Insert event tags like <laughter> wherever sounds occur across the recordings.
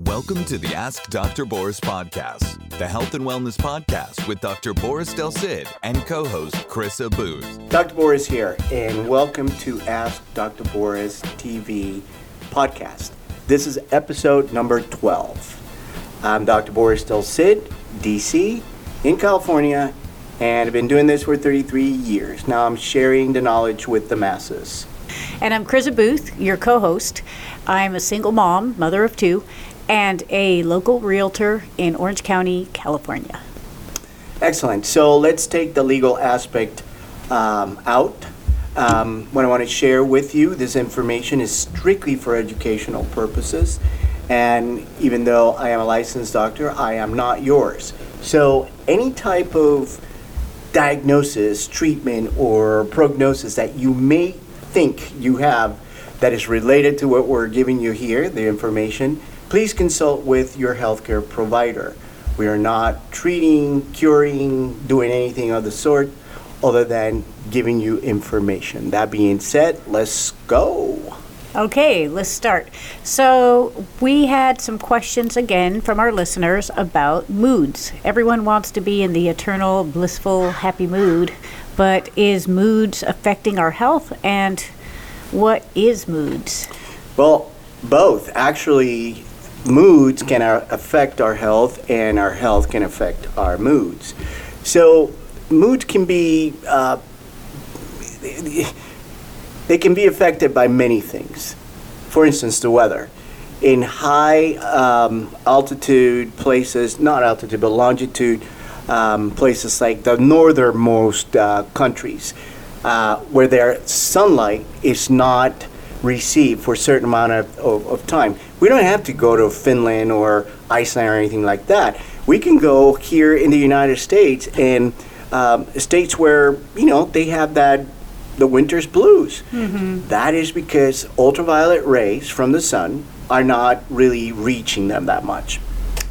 Welcome to the Ask Dr. Boris podcast, the health and wellness podcast with Dr. Boris Del Cid and co host Criza Booth. Dr. Boris here, and welcome to Ask Dr. Boris TV podcast. This is episode number 12. I'm Dr. Boris Del Cid, DC, in California, and I've been doing this for 33 years. Now I'm sharing the knowledge with the masses. And I'm Criza Booth, your co host. I'm a single mom, mother of two, and a local realtor in Orange County, California. Excellent. So let's take the legal aspect um, out. Um, what I want to share with you, this information is strictly for educational purposes. And even though I am a licensed doctor, I am not yours. So any type of diagnosis, treatment, or prognosis that you may think you have that is related to what we're giving you here, the information, please consult with your healthcare provider. We are not treating, curing, doing anything of the sort other than giving you information. That being said, let's go. Okay, let's start. So, we had some questions again from our listeners about moods. Everyone wants to be in the eternal, blissful, happy mood, but is moods affecting our health? And what is moods? Well, both. Actually, moods can affect our health, and our health can affect our moods. So, moods can be. Uh, they can be affected by many things. For instance, the weather. In high um, altitude places, not altitude, but longitude um, places like the northernmost uh, countries, uh, where their sunlight is not received for a certain amount of, of, of, time. We don't have to go to Finland or Iceland or anything like that. We can go here in the United States and um, states where, you know, they have that the winter's blues. Mm-hmm. That is because ultraviolet rays from the sun are not really reaching them that much,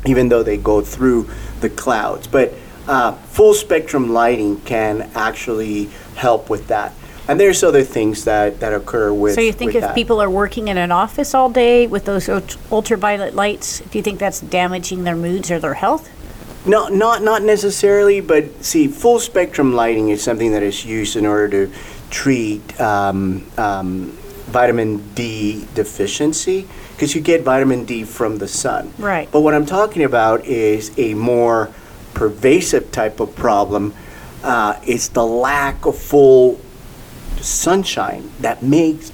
even though they go through the clouds. But uh, full spectrum lighting can actually help with that. And there's other things that, that occur with. So you think if that. people are working in an office all day with those ultraviolet lights, do you think that's damaging their moods or their health? No, not not necessarily, but see, full spectrum lighting is something that is used in order to treat um, um, vitamin D deficiency because you get vitamin D from the sun. Right. But what I'm talking about is a more pervasive type of problem. Uh, it's the lack of full sunshine that makes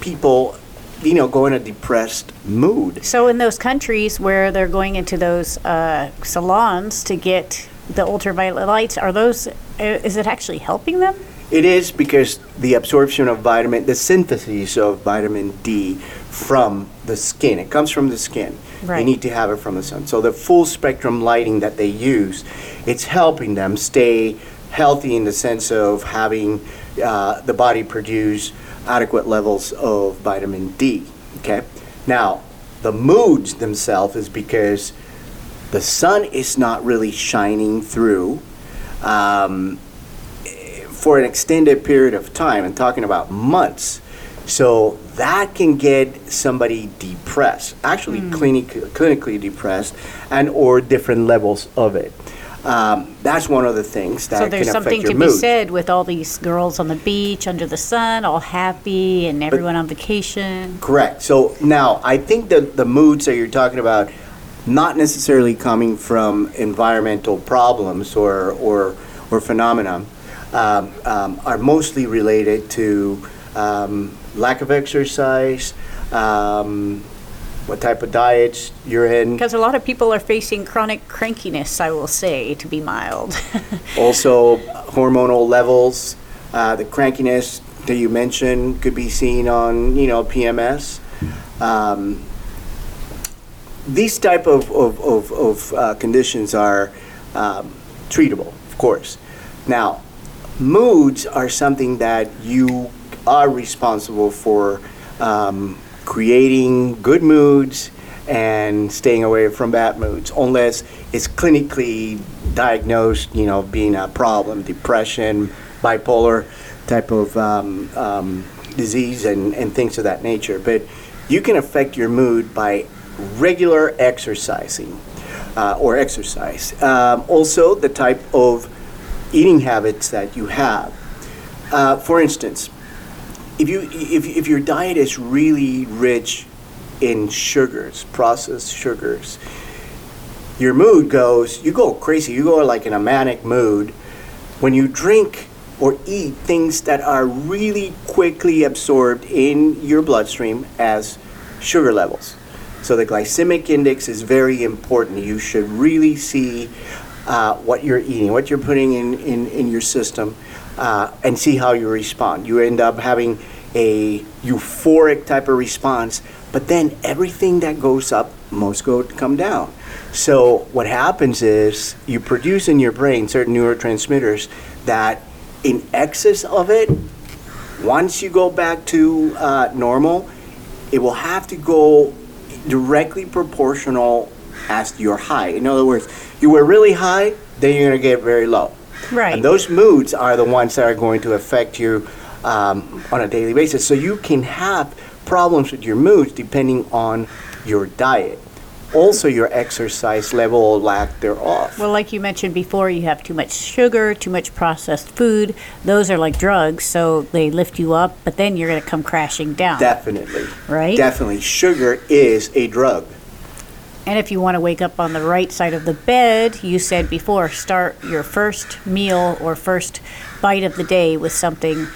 people you know, go in a depressed mood. So, in those countries where they're going into those uh, salons to get the ultraviolet lights, are those, uh, is it actually helping them? It is because the absorption of vitamin, the synthesis of vitamin D from the skin, it comes from the skin. Right. They need to have it from the sun. So, the full spectrum lighting that they use, it's helping them stay healthy in the sense of having uh, the body produce adequate levels of vitamin D. Okay. Now, the moods themselves is because the sun is not really shining through um, for an extended period of time. I'm talking about months. So that can get somebody depressed, actually mm. clinic, clinically depressed, and or different levels of it. Um, that's one of the things that so there's can something affect to your be said with all these girls on the beach under the sun, all happy, and everyone on vacation. Correct. So now I think that the moods that you're talking about, not necessarily coming from environmental problems or or or phenomena, um, um, are mostly related to um, lack of exercise. Um, what type of diets you're in. Because a lot of people are facing chronic crankiness, I will say, to be mild. <laughs> also, hormonal levels, uh, the crankiness that you mentioned could be seen on, you know, PMS. Um, these type of, of, of, of uh, conditions are um, treatable, of course. Now, moods are something that you are responsible for um, creating good moods and staying away from bad moods unless it's clinically diagnosed, you know, being a problem, depression, bipolar type of um, um, disease and, and things of that nature. But you can affect your mood by regular exercising uh, or exercise. Um, also, the type of eating habits that you have. Uh, for instance, if you if, if your diet is really rich in sugars, processed sugars, your mood goes you go crazy. You go like in a manic mood when you drink or eat things that are really quickly absorbed in your bloodstream as sugar levels. So the glycemic index is very important. You should really see uh, what you're eating, what you're putting in, in, in your system, uh, and see how you respond. You end up having a euphoric type of response, but then everything that goes up must go come down. So what happens is you produce in your brain certain neurotransmitters that in excess of it, once you go back to uh, normal, it will have to go directly proportional as your high. In other words, you were really high, then you're going to get very low. Right. And those moods are the ones that are going to affect you um, on a daily basis. So you can have problems with your moods depending on your diet. Also, your exercise level or lack thereof. Well, like you mentioned before, you have too much sugar, too much processed food. Those are like drugs, so they lift you up, but then you're going to come crashing down. Definitely. Right? Definitely. Sugar is a drug. And if you want to wake up on the right side of the bed, you said before, start your first meal or first bite of the day with something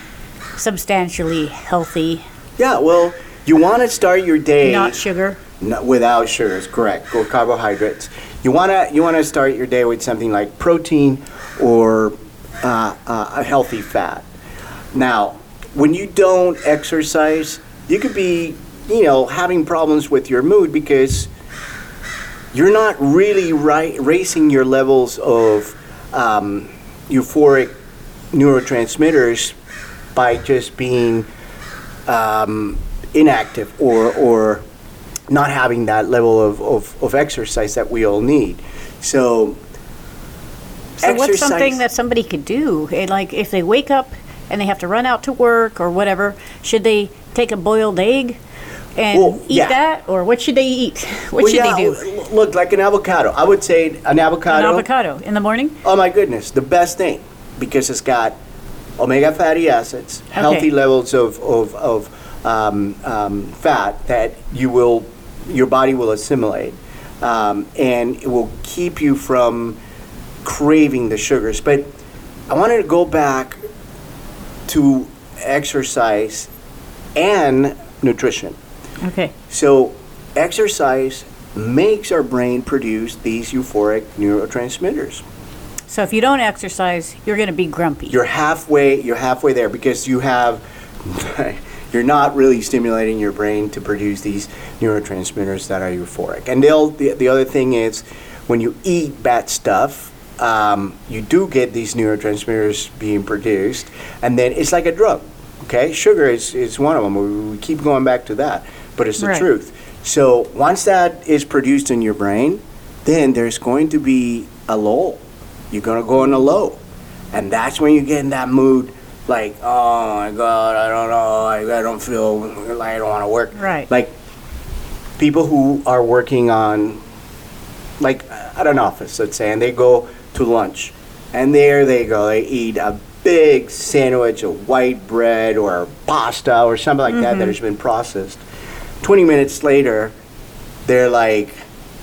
substantially healthy, Yeah, well, you want to start your day not sugar. Without sugars, correct, or carbohydrates. You wanna you wanna start your day with something like protein or uh, uh, a healthy fat. Now, when you don't exercise, you could be you know having problems with your mood because you're not really right, racing your levels of um, euphoric neurotransmitters by just being um, inactive or or not having that level of, of, of exercise that we all need. So, So what's something that somebody could do? Like if they wake up and they have to run out to work or whatever, should they take a boiled egg and Well, eat yeah. that, or what should they eat? <laughs> What should they do? l- Look, like an avocado. I would say an avocado. An avocado in the morning. Oh my goodness, the best thing because it's got omega fatty acids, healthy levels of of, of um, um, fat that you will your body will assimilate, um, and it will keep you from craving the sugars. But I wanted to go back to exercise and nutrition. Okay. So, exercise makes our brain produce these euphoric neurotransmitters. So if you don't exercise, you're going to be grumpy. You're halfway. You're halfway there because you have. <laughs> You're not really stimulating your brain to produce these neurotransmitters that are euphoric. And they'll, the, the other thing is, when you eat bad stuff, um, you do get these neurotransmitters being produced, and then it's like a drug. Okay, sugar is, is one of them. We, we keep going back to that, but it's the Right. truth. So once that is produced in your brain, then there's going to be a lull. You're gonna go in a low, and that's when you get in that mood, like, oh my god, I don't know, I, I don't feel like I don't want to work. Right. Like people who are working on, like at an office, let's say, and they go to lunch, and there they go, they eat a big sandwich of white bread or pasta or something like that that mm-hmm. has been processed. 20 minutes later, they're like,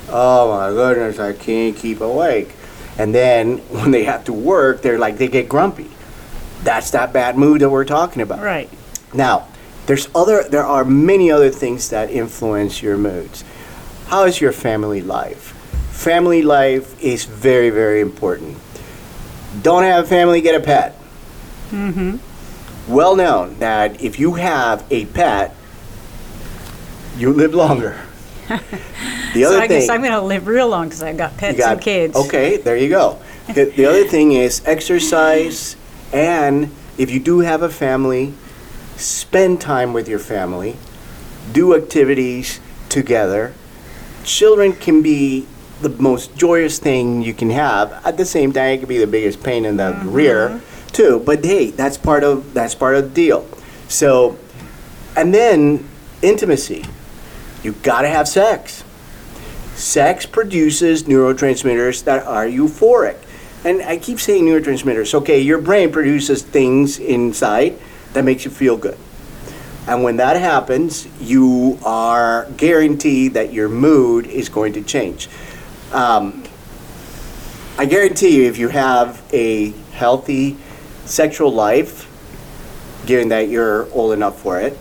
oh my goodness, I can't keep awake. And then <laughs> when they have to work, they're like, they get grumpy. That's that bad mood that we're talking about. right. Now, there's other there are many other things that influence your moods. How is your family life? Family life is very, very important. Don't have a family, get a pet. Mm-hmm. Well known that if you have a pet, you live longer. <laughs> the So other I thing guess I'm going to live real long because I've got pets you got- and kids. Okay, there you go. the, the other thing is exercise, and if you do have a family, spend time with your family, do activities together. Children can be the most joyous thing you can have. At the same time, it can be the biggest pain in the mm-hmm. rear, too. But hey, that's part of that's part of the deal. So, and then intimacy. You gotta have sex. sex produces neurotransmitters that are euphoric. And I keep saying neurotransmitters. Okay, your brain produces things inside that makes you feel good. And when that happens, you are guaranteed that your mood is going to change. Um, I guarantee you, if you have a healthy sexual life, given that you're old enough for it,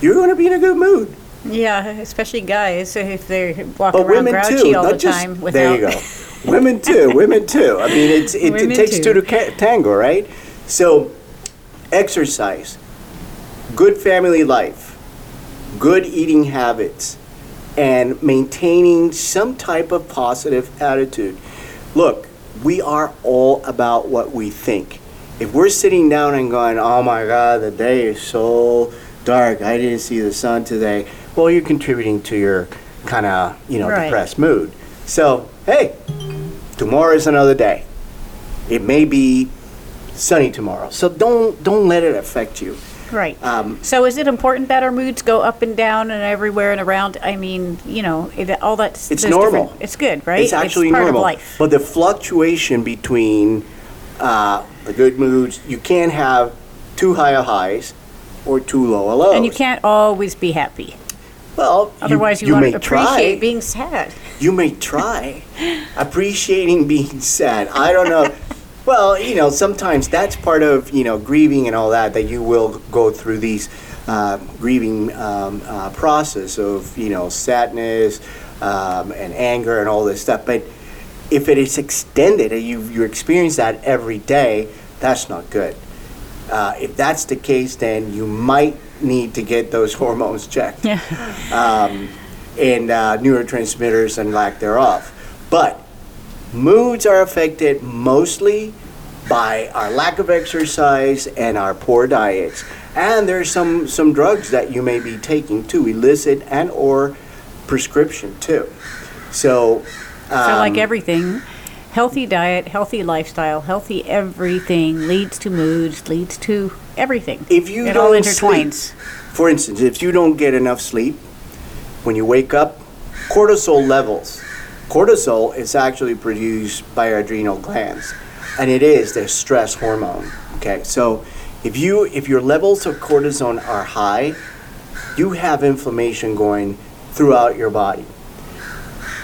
you're going to be in a good mood. Yeah, especially guys if they walk But around grouchy too, all the just time without. there you go. women too, <laughs> women too. I mean, it's it, it takes too. two to ca- tango, right? So, exercise, good family life, good eating habits, and maintaining some type of positive attitude. Look, we are all about what we think. If we're sitting down and going, "Oh my God, the day is so dark. I didn't see the sun today," well, you're contributing to your kind of you know Right. depressed mood. So, hey, tomorrow is another day. It may be sunny tomorrow, so don't don't let it affect you. Right. Um, so is it important that our moods go up and down and everywhere and around? I mean, you know, it, all that. It's there's normal. different- It's good, right? It's actually part normal. of life. But the fluctuation between uh, the good moods, you can't have too high of highs or too low of lows. and you can't always be happy. Well, Otherwise, you, you want may to appreciate try. being sad. you may try <laughs> appreciating being sad. I don't know. Well, you know, sometimes that's part of you know grieving and all that. That you will go through these uh, grieving um, uh, process of you know sadness um, and anger and all this stuff. But if it is extended and you you experience that every day, that's not good. Uh, if that's the case, then you might need to get those <laughs> hormones checked Yeah. um, and uh, neurotransmitters and lack thereof. But moods are affected mostly by our lack of exercise and our poor diets. And there's some, some drugs that you may be taking too, illicit and or prescription too. So, So, like um, everything, healthy diet, healthy lifestyle, healthy everything leads to moods, leads to everything. if you it all don't intertwines. sleep, for instance, if you don't get enough sleep, when you wake up, cortisol levels. Cortisol is actually produced by our adrenal glands, and it is the stress hormone. Okay, so if you if your levels of cortisol are high, you have inflammation going throughout your body.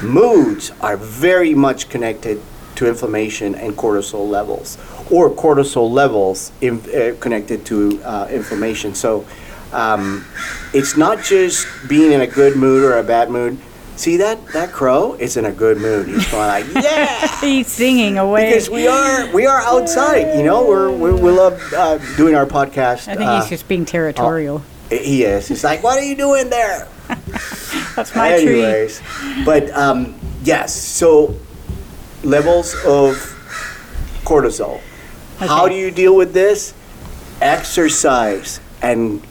Moods are very much connected to inflammation and cortisol levels, or cortisol levels in, uh, connected to uh, inflammation. So um, it's not just being in a good mood or a bad mood. See that that crow is in a good mood. He's going like, <laughs> yeah, <laughs> He's singing away. because we are we are outside. You know, we're, we're we love uh, doing our podcast. I think uh, he's just being territorial. he is. He's like, what are you doing there? <laughs> That's my tree. Anyways, but um, yes, so levels of cortisol. How do you deal with this? Exercise and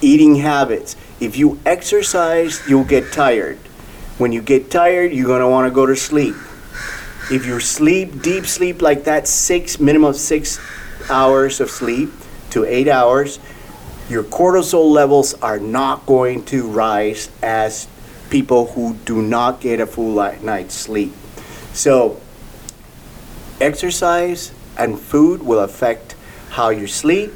eating habits. If you exercise, you'll get tired. When you get tired, you're going to want to go to sleep. If you sleep, deep sleep like that, six, minimum six hours of sleep to eight hours, your cortisol levels are not going to rise as people who do not get a full night's sleep. So, exercise and food will affect how you sleep.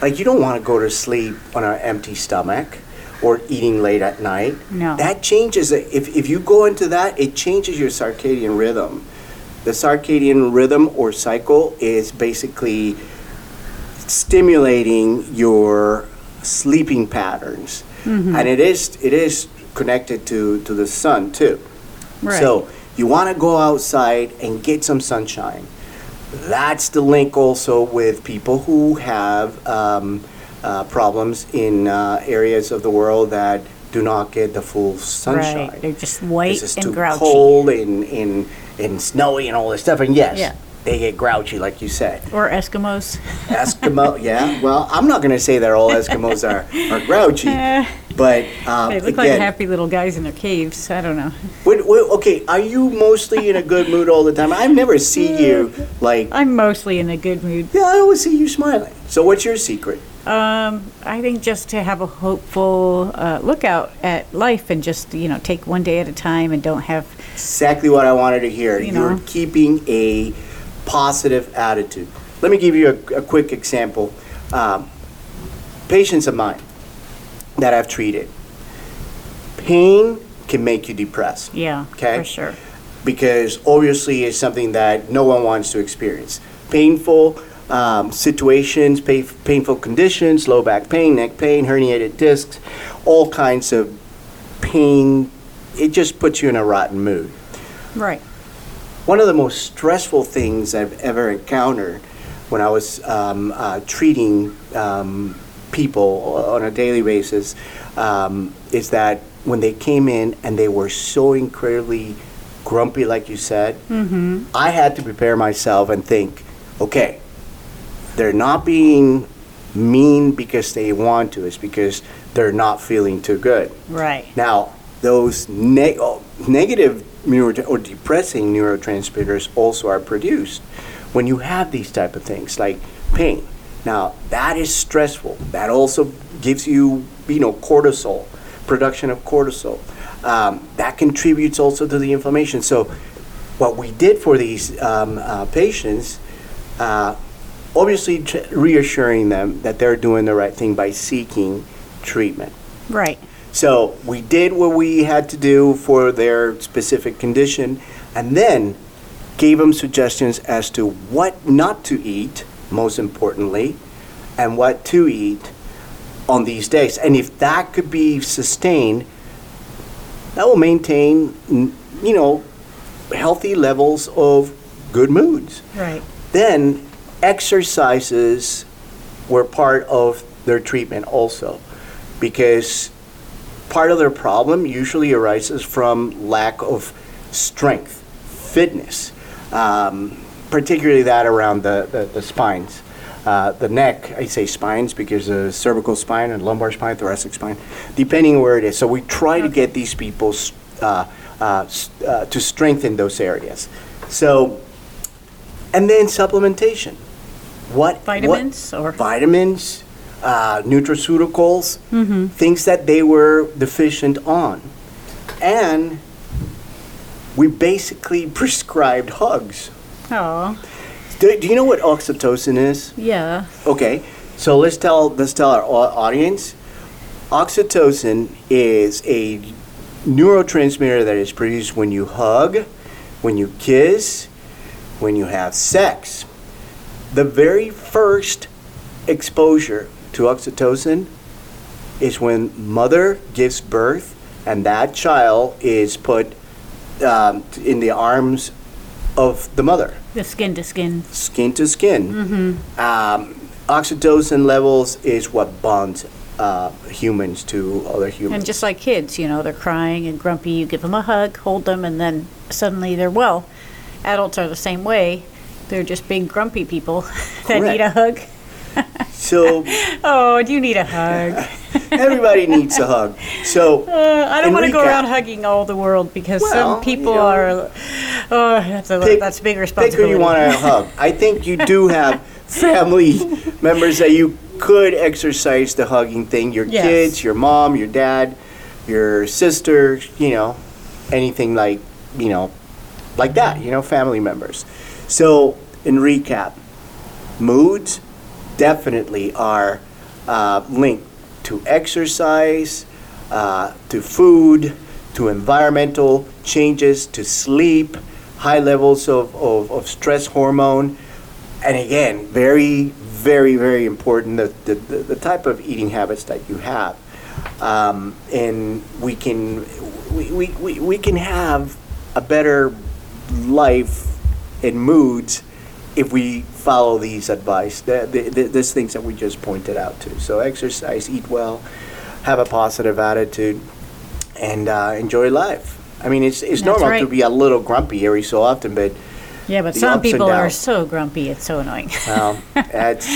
Like, you don't want to go to sleep on an empty stomach or eating late at night. No. That changes, it. if, if you go into that, it changes your circadian rhythm. The circadian rhythm or cycle is basically stimulating your sleeping patterns, mm-hmm. and it is it is connected to to the sun too. Right. So you want to go outside and get some sunshine. That's the link also with people who have um, uh, problems in uh, areas of the world that do not get the full sunshine. Right. They're just white It's and too grouchy. cold and, and, and snowy and all this stuff. And yes, Yeah. they get grouchy, like you said. Or Eskimos. Eskimo, yeah. Well, I'm not going to say that all Eskimos are, are grouchy, <laughs> but um, They look like again, happy little guys in their caves. I don't know. <laughs> okay, are you mostly in a good mood all the time? I've never seen you like, I'm mostly in a good mood. yeah, I always see you smiling. So what's your secret? Um, I think just to have a hopeful uh, lookout at life and just, you know, take one day at a time and don't have, Exactly what I wanted to hear. You You're know. keeping a positive attitude. Let me give you a, a quick example. Um, patients of mine that I've treated, pain can make you depressed. yeah, Okay. for sure. because obviously it's something that no one wants to experience. Painful um, situations, pa- painful conditions, low back pain, neck pain, herniated discs, all kinds of pain. It just puts you in a rotten mood. Right. One of the most stressful things I've ever encountered when I was um, uh, treating um, people on a daily basis um, is that when they came in and they were so incredibly grumpy, like you said, I had to prepare myself and think, okay, they're not being mean because they want to, it's because they're not feeling too good. Right. Now, those ne- oh, negative neuro- or depressing neurotransmitters also are produced when you have these type of things like pain. Now, that is stressful. That also gives you, you know, cortisol, production of cortisol. Um, that contributes also to the inflammation. So, what we did for these um, uh, patients, uh, obviously tr- reassuring them that they're doing the right thing by seeking treatment. Right. So we did what we had to do for their specific condition and then gave them suggestions as to what not to eat, most importantly, and what to eat on these days. And if that could be sustained, that will maintain, you know, healthy levels of good moods. Right. Then exercises were part of their treatment also because part of their problem usually arises from lack of strength, fitness, um, particularly that around the, the, the spines. Uh, the neck, I say spines because the cervical spine and lumbar spine, thoracic spine, depending where it is. So we try to get these people uh, uh, uh, to strengthen those areas. So, and then supplementation. What what- Vitamins or- vitamins, uh, nutraceuticals, things that they were deficient on, and we basically <laughs> prescribed hugs. Oh, Do, do you know what oxytocin is? yeah. Okay, so let's tell let's tell our audience. Oxytocin is a neurotransmitter that is produced when you hug, when you kiss, when you have sex. The very first exposure to oxytocin is when mother gives birth and that child is put um, in the arms of the mother The skin to skin. skin to skin. Um, oxytocin levels is what bonds uh, humans to other humans. And just like kids, you know, they're crying and grumpy. You give them a hug, hold them, and then suddenly they're well. Adults are the same way. They're just big grumpy people <laughs> that need a hug. <laughs> so <laughs> Oh, do you need a hug? <laughs> everybody needs a hug. So Uh, I don't want to go around hugging all the world because Well, some people you know, are. Oh, that's a pick- that's a big pick responsibility. who you want to hug. I think you do have <laughs> family members that you could exercise the hugging thing. Your Yes. kids, your mom, your dad, your sister. You know, anything like you know, like that. You know, family members. So in recap, moods definitely are uh, linked to exercise, uh, to food, to environmental changes, to sleep, high levels of, of, of stress hormone. And again, very, very, very important the, the, the type of eating habits that you have. Um, and we can, we, we, we, we can have a better life and moods if we follow these advice, the, the, the, these things that we just pointed out to. So exercise, eat well, have a positive attitude, and uh, enjoy life. I mean, it's, it's That's normal to be a little grumpy every so often, but Yeah, but some people are so grumpy. It's so annoying. well, <laughs> that's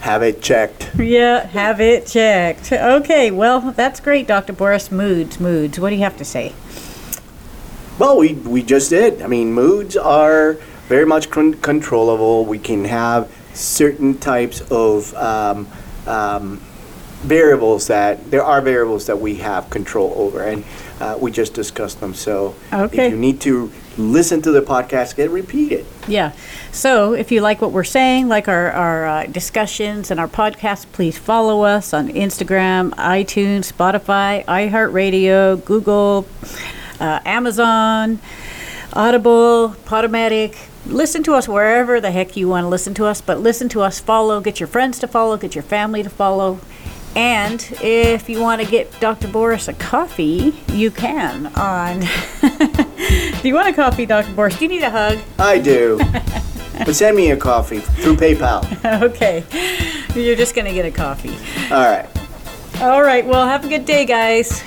have it checked. yeah, have it checked. Okay, well, that's great, Dr. Boris. Moods, moods. What do you have to say? Well, we, we just did. I mean, moods are very much con- controllable. We can have certain types of um, um, variables that there are variables that we have control over, and uh, we just discussed them. So Okay. if you need to listen to the podcast, get repeat it. Yeah. So if you like what we're saying, like our, our uh, discussions and our podcast, please follow us on Instagram, iTunes, Spotify, iHeartRadio, Google, uh, Amazon, Audible, Podomatic. Listen to us wherever the heck you want to listen to us, but listen to us, follow, get your friends to follow, get your family to follow. And if you want to get Dr. Boris a coffee, you can on. <laughs> do you want a coffee, Dr. Boris, do you need a hug? I do. <laughs> but send me a coffee through PayPal. <laughs> okay. You're just going to get a coffee. All right. All right. Well, have a good day, guys.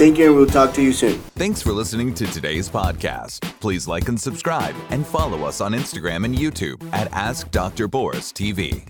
Thank you, and we'll talk to you soon. Thanks for listening to today's podcast. Please like and subscribe and follow us on Instagram and YouTube at Ask Dr. Boris TV.